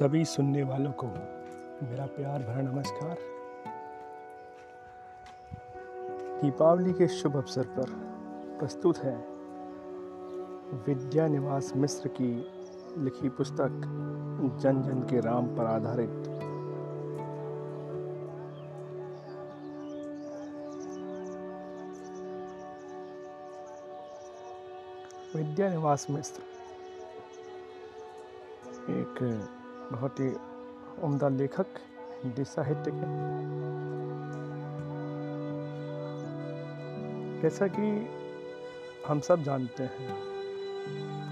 सभी सुनने वालों को मेरा प्यार भरा नमस्कार। दीपावली के शुभ अवसर पर प्रस्तुत है विद्या निवास मिश्र की लिखी पुस्तक, जन जन के राम पर आधारित। विद्या निवास मिश्र, एक बहुत ही उम्दा लेखक, हिंदी साहित्य के जैसा कि हम सब जानते हैं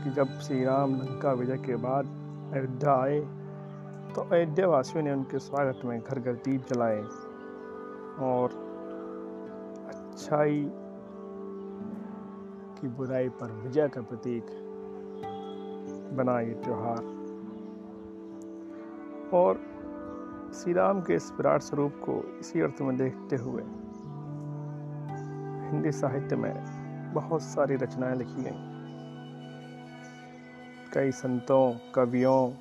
कि जब श्री राम लंका विजय के बाद अयोध्या आए तो अयोध्या वासियों ने उनके स्वागत में घर घर दीप जलाए और अच्छाई की बुराई पर विजय का प्रतीक बना ये त्यौहार। और श्री राम के इस विराट स्वरूप को इसी अर्थ में देखते हुए हिंदी साहित्य में बहुत सारी रचनाएँ लिखी गई। कई संतों, कवियों,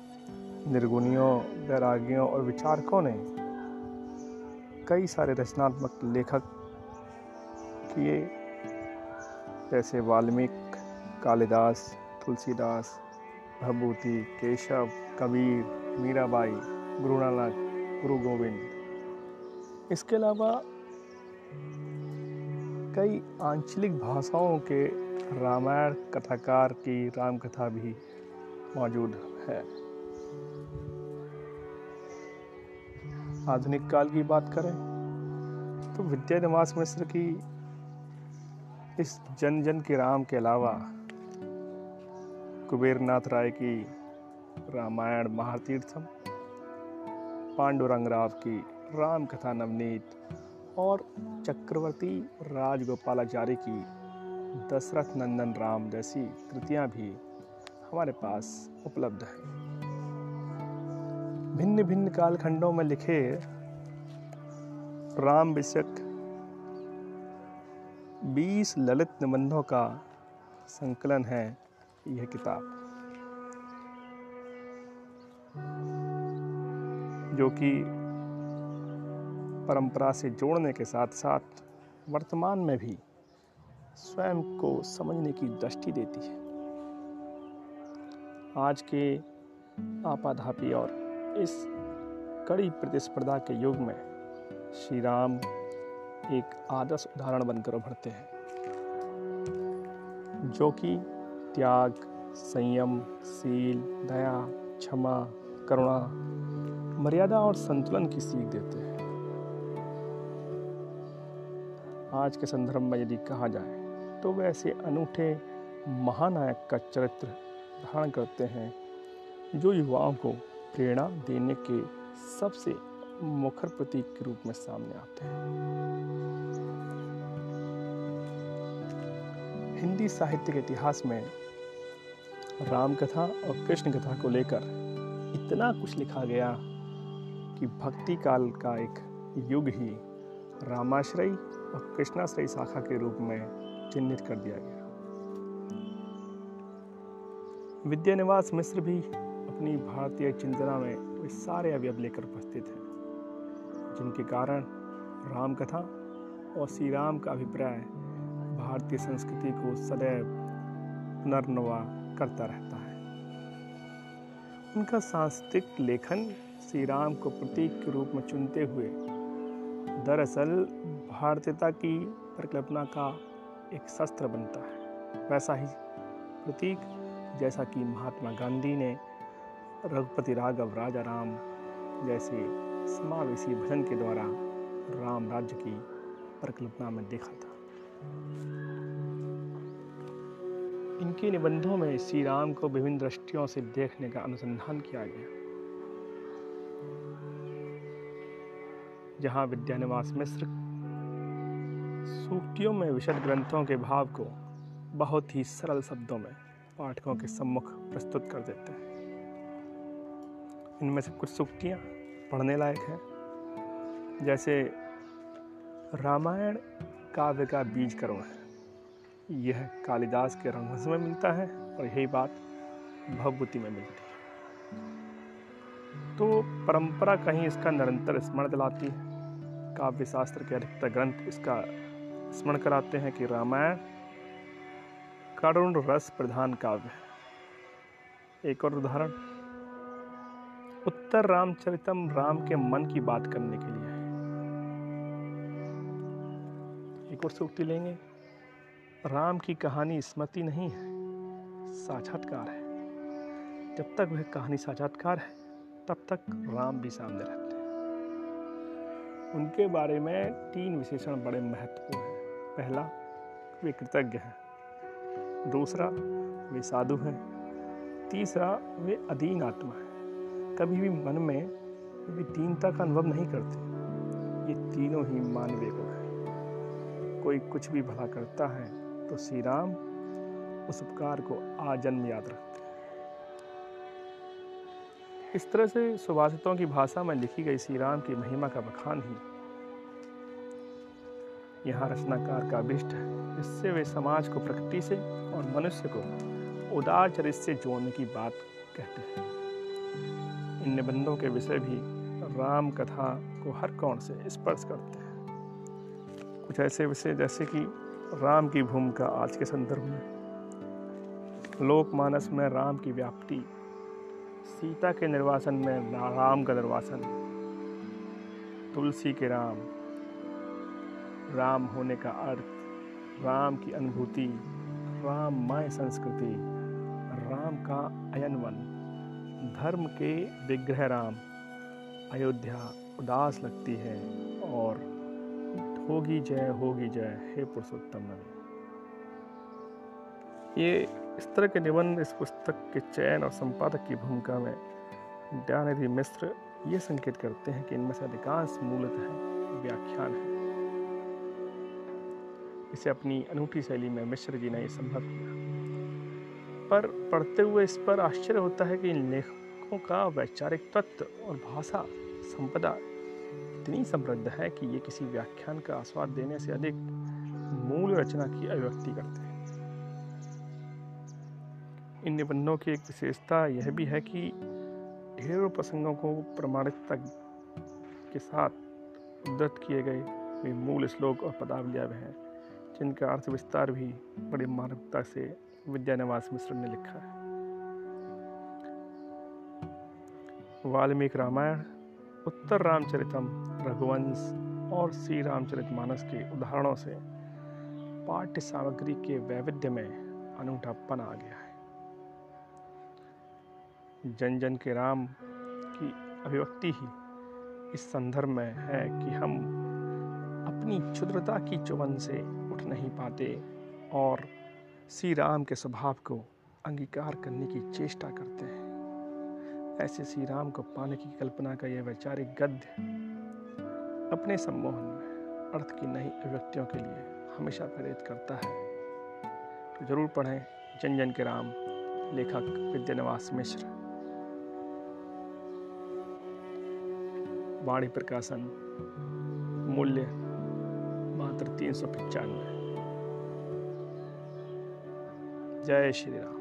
निर्गुणियों, वैरागियों और विचारकों ने कई सारे रचनात्मक लेखक किए, जैसे वाल्मीकि, कालिदास, तुलसीदास भभूति केशव कबीर, मीराबाई गुरु नानक गुरु गोविंद। इसके अलावा कई आंचलिक भाषाओं के रामायण कथाकार की राम कथा भी मौजूद है। आधुनिक काल की बात करें तो विद्या निवास मिश्र की इस जन जन के राम के अलावा कुबेरनाथ राय की रामायण महातीर्थम पांडुरंग राव की राम कथा नवनीत और चक्रवर्ती राजगोपालाचार्य की दशरथ नंदन राम जैसी कृतियाँ भी हमारे पास उपलब्ध हैं। भिन्न भिन्न कालखंडों में लिखे राम विषयक 20 ललित निबंधों का संकलन है यह किताब। जो कि परंपरा से जोड़ने के साथ साथ वर्तमान में भी स्वयं को समझने की दृष्टि देती है। आज के आपाधापी और इस कड़ी प्रतिस्पर्धा के युग में श्री राम एक आदर्श उदाहरण बनकर उभरते हैं, जो कि त्याग, संयम सील दया, क्षमा करुणा, मर्यादा और संतुलन की सीख देते हैं। आज के संदर्भ में यदि कहा जाए तो वे ऐसे अनूठे महानायक का चरित्र धारण करते हैं, जो युवाओं को प्रेरणा देने के सबसे मुखर प्रतीक के रूप में सामने आते हैं। हिंदी साहित्य के इतिहास में राम कथा और कृष्ण कथा को लेकर इतना कुछ लिखा गया कि भक्ति काल का एक युग ही रामाश्रय और कृष्णाश्रय शाखा के रूप में चिन्हित कर दिया गया। विद्यानिवास मिश्र भी अपनी भारतीय चिंतना में वे सारे अवयव लेकर उपस्थित हैं, जिनके कारण राम कथा और श्री राम का अभिप्राय भारतीय संस्कृति को सदैव पुनर्नवा करता रहता है उनका सांस्कृतिक लेखन श्री राम को प्रतीक के रूप में चुनते हुए, दरअसल भारतीयता की परिकल्पना का एक शस्त्र बनता है। वैसा ही प्रतीक जैसा कि महात्मा गांधी ने रघुपति राघव, राजा राम जैसे समावेशी भजन के द्वारा राम राज्य की परिकल्पना में देखा था। इनके निबंधों में श्री राम को विभिन्न दृष्टियों से देखने का अनुसंधान किया गया। जहाँ विद्यानिवास मिश्र सूक्तियों में विशद ग्रंथों के भाव को बहुत ही सरल शब्दों में पाठकों के सम्मुख प्रस्तुत कर देते हैं। इनमें से कुछ सूक्तियाँ पढ़ने लायक हैं, जैसे रामायण काव्य का बीज करुण है। यह कालिदास के रंगवंश में मिलता है और यही बात भवभूति में मिलती है। तो परंपरा कहीं इसका निरंतर स्मरण दिलाती है। काव्य शास्त्र के अधिकतर ग्रंथ इसका स्मरण कराते हैं कि रामायण करुण रस प्रधान काव्य है। एक और उदाहरण। उत्तर रामचरितम राम के मन की बात करने के लिए है एक और सूक्ति लेंगे। राम की कहानी स्मृति नहीं है, साक्षात्कार है। जब तक वह कहानी साक्षात्कार है, तब तक राम भी सामने रहते हैं। उनके बारे में तीन विशेषण बड़े महत्वपूर्ण हैं। पहला, वे कृतज्ञ हैं। दूसरा, वे साधु हैं। तीसरा, वे अधीन आत्मा है। कभी भी मन में कभी दीनता का अनुभव नहीं करते। ये तीनों ही मानवीय गुण हैं। कोई कुछ भी भला करता है तो श्री राम उस उपकार को आजन्म याद रखते हैं। इस तरह से सुभाषितों की भाषा में लिखी गई श्री राम की महिमा का बखान ही यहाँ रचनाकार का अभिष्ट है, जिससे वे समाज को प्रकृति से और मनुष्य को उदार चरित्र से जोड़ने की बात कहते हैं। इन निबंधों के विषय भी राम कथा को हर कौन से स्पर्श करते हैं। कुछ ऐसे विषय जैसे कि राम की भूमिका आज के संदर्भ में। लोकमानस में राम की व्याप्ति, सीता के निर्वासन में राम का निर्वासन, तुलसी के राम राम होने का अर्थ, राम की अनुभूति राममय संस्कृति, राम का अयनवन धर्म के विग्रह राम, अयोध्या उदास लगती है और होगी जय होगी जय, हे पुरुषोत्तम नवी ये इस तरह के निबंध, इस पुस्तक के चयन और संपादक की भूमिका में दयानिधि मिश्र ये संकेत करते हैं कि इनमें से अधिकांश मूलतः व्याख्यान है। इसे अपनी अनूठी शैली में मिश्र जी ने यह संभव किया। पर पढ़ते हुए इस पर आश्चर्य होता है कि इन लेखकों का वैचारिक तत्व और भाषा, संपदा इतनी समृद्ध है कि ये किसी व्याख्यान का आस्वाद देने से अधिक मूल रचना की अभिव्यक्ति करते हैं। इन निबंधों की एक विशेषता यह भी है कि ढेरों प्रसंगों को प्रमाणिकता के साथ उद्धत किए गए वे मूल श्लोक और पदावलियाँ भी हैं, जिनका अर्थ विस्तार भी बड़ी मानवता से विद्यानिवास मिश्र ने लिखा है। वाल्मीकि रामायण, उत्तर रामचरितम रघुवंश और श्री रामचरित मानस के उदाहरणों से पाठ्य सामग्री के वैविध्य में अनूठापन आ गया है। जन जन के राम की अभिव्यक्ति ही इस संदर्भ में है कि हम अपनी क्षुद्रता की चुवन से उठ नहीं पाते और श्री राम के स्वभाव को अंगीकार करने की चेष्टा करते हैं। ऐसे श्री राम को पाने की कल्पना का यह वैचारिक गद्य अपने सम्मोहन में, अर्थ की नई अभिव्यक्तियों के लिए हमेशा प्रेरित करता है। तो ज़रूर पढ़ें जन जन के राम, लेखक विद्यानिवास मिश्र। वाणी प्रकाशन, मूल्य मात्र तीन सौ पचानवे। जय श्री राम।